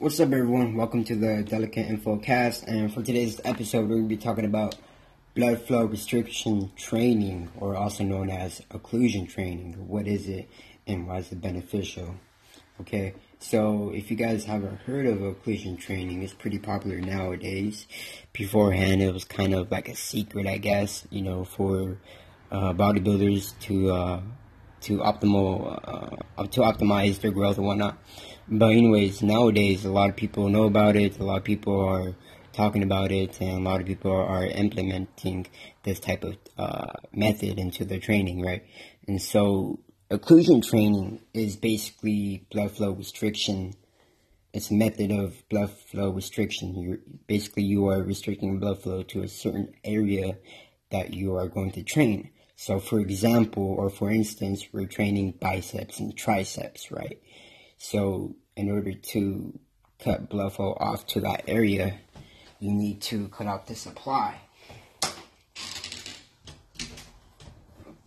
What's up, everyone? Welcome to the Delicate Info Cast. And for today's episode, to be talking about blood flow restriction training, or also known as occlusion training. What is it and why is it beneficial? Okay, so if you guys haven't heard of occlusion training, it's pretty popular nowadays. Beforehand, it was kind of like a secret, I guess, you know, for uh, bodybuilders to uh, to optimal uh, to optimize their growth and whatnot. But anyways, nowadays a lot of people know about it. A lot of people are talking about it, and a lot of people are implementing this type of uh, method into their training, right? And so, occlusion training is basically blood flow restriction. It's a method of blood flow restriction. You're basically you are restricting blood flow to a certain area that you are going to train. So, for example, or for instance, we're training biceps and triceps, right? So, in order to cut blood flow off to that area, you need to cut off the supply.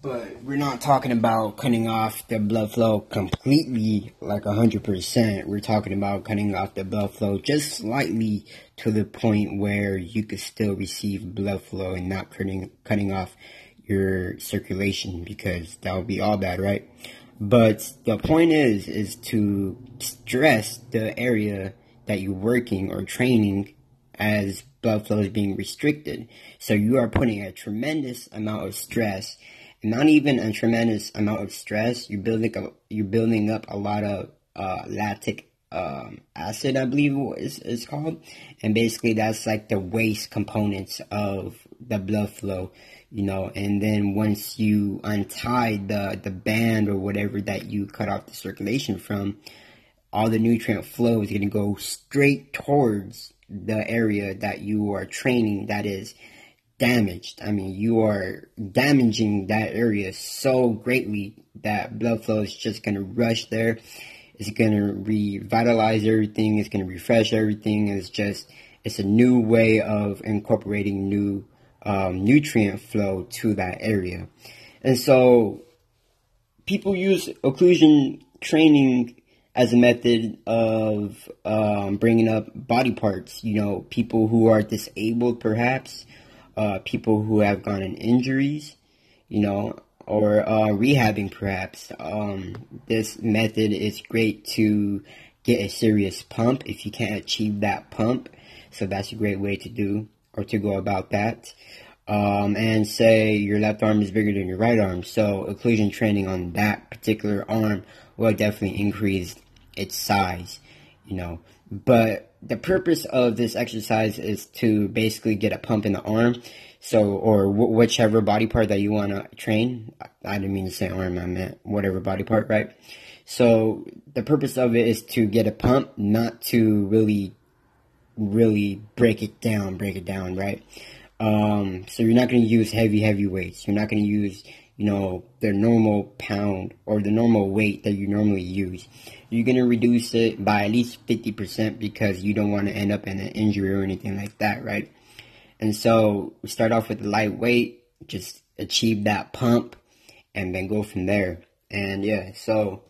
But we're not talking about cutting off the blood flow completely, like 100%. We're talking about cutting off the blood flow just slightly to the point where you could still receive blood flow and not cutting, cutting off your circulation because that would be all bad, right? But the point is, is to stress the area that you're working or training as blood flow is being restricted. So you are putting a tremendous amount of stress, not even a tremendous amount of stress. You're building up, you're building up a lot of uh, lactic um, acid, I believe is called, and basically that's like the waste components of the blood flow, you know. And then once you untie the the band or whatever that you cut off the circulation from, all the nutrient flow is going to go straight towards the area that you are training that is damaged. I mean, you are damaging that area so greatly that blood flow is just going to rush there it's going to revitalize everything. It's going to refresh everything. It's just, it's a new way of incorporating new um, nutrient flow to that area. And so people use occlusion training as a method of um, bringing up body parts. You know, people who are disabled, perhaps, uh, people who have gotten injuries, you know, or uh, rehabbing perhaps. Um, this method is great to get a serious pump if you can't achieve that pump. So that's a great way to do or to go about that. Um, and say your left arm is bigger than your right arm. So occlusion training on that particular arm will definitely increase its size, you know. But the purpose of this exercise is to basically get a pump in the arm so, or whichever body part that you want to train. I didn't mean to say arm, I meant whatever body part, right? So, the purpose of it is to get a pump, not to really, really break it down, break it down, right? Um, so you're not going to use heavy, heavy weights. You're not going to use, you know, the normal pound or the normal weight that you normally use. You're going to reduce it by at least 50% because you don't want to end up in an injury or anything like that, right? And so we start off with the lightweight, just achieve that pump, and then go from there. And yeah, so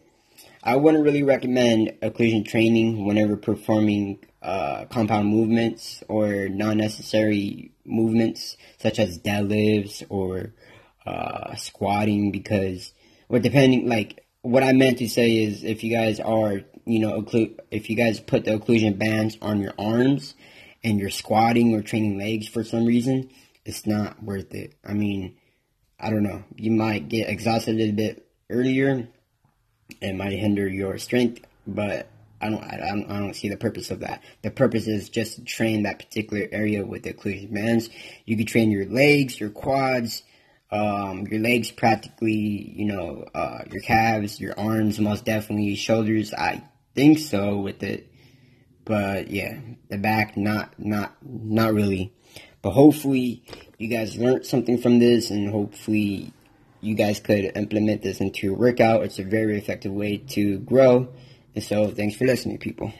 I wouldn't really recommend occlusion training whenever performing uh, compound movements or non-necessary movements such as deadlifts or uh, squatting because, or depending, like what I meant to say is if you guys are, you know, occlu- if you guys put the occlusion bands on your arms and you're squatting or training legs for some reason, it's not worth it. I mean, I don't know. You might get exhausted a little bit earlier. It might hinder your strength, but I don't, I don't, I don't see the purpose of that. The purpose is just to train that particular area with the occlusion bands. You can train your legs, your quads, um, your legs practically, you know, uh, your calves, your arms, most definitely, shoulders. I think so with it. But yeah, the back not not not really. But hopefully you guys learned something from this and hopefully you guys could implement this into your workout. It's a very effective way to grow. And so thanks for listening, people.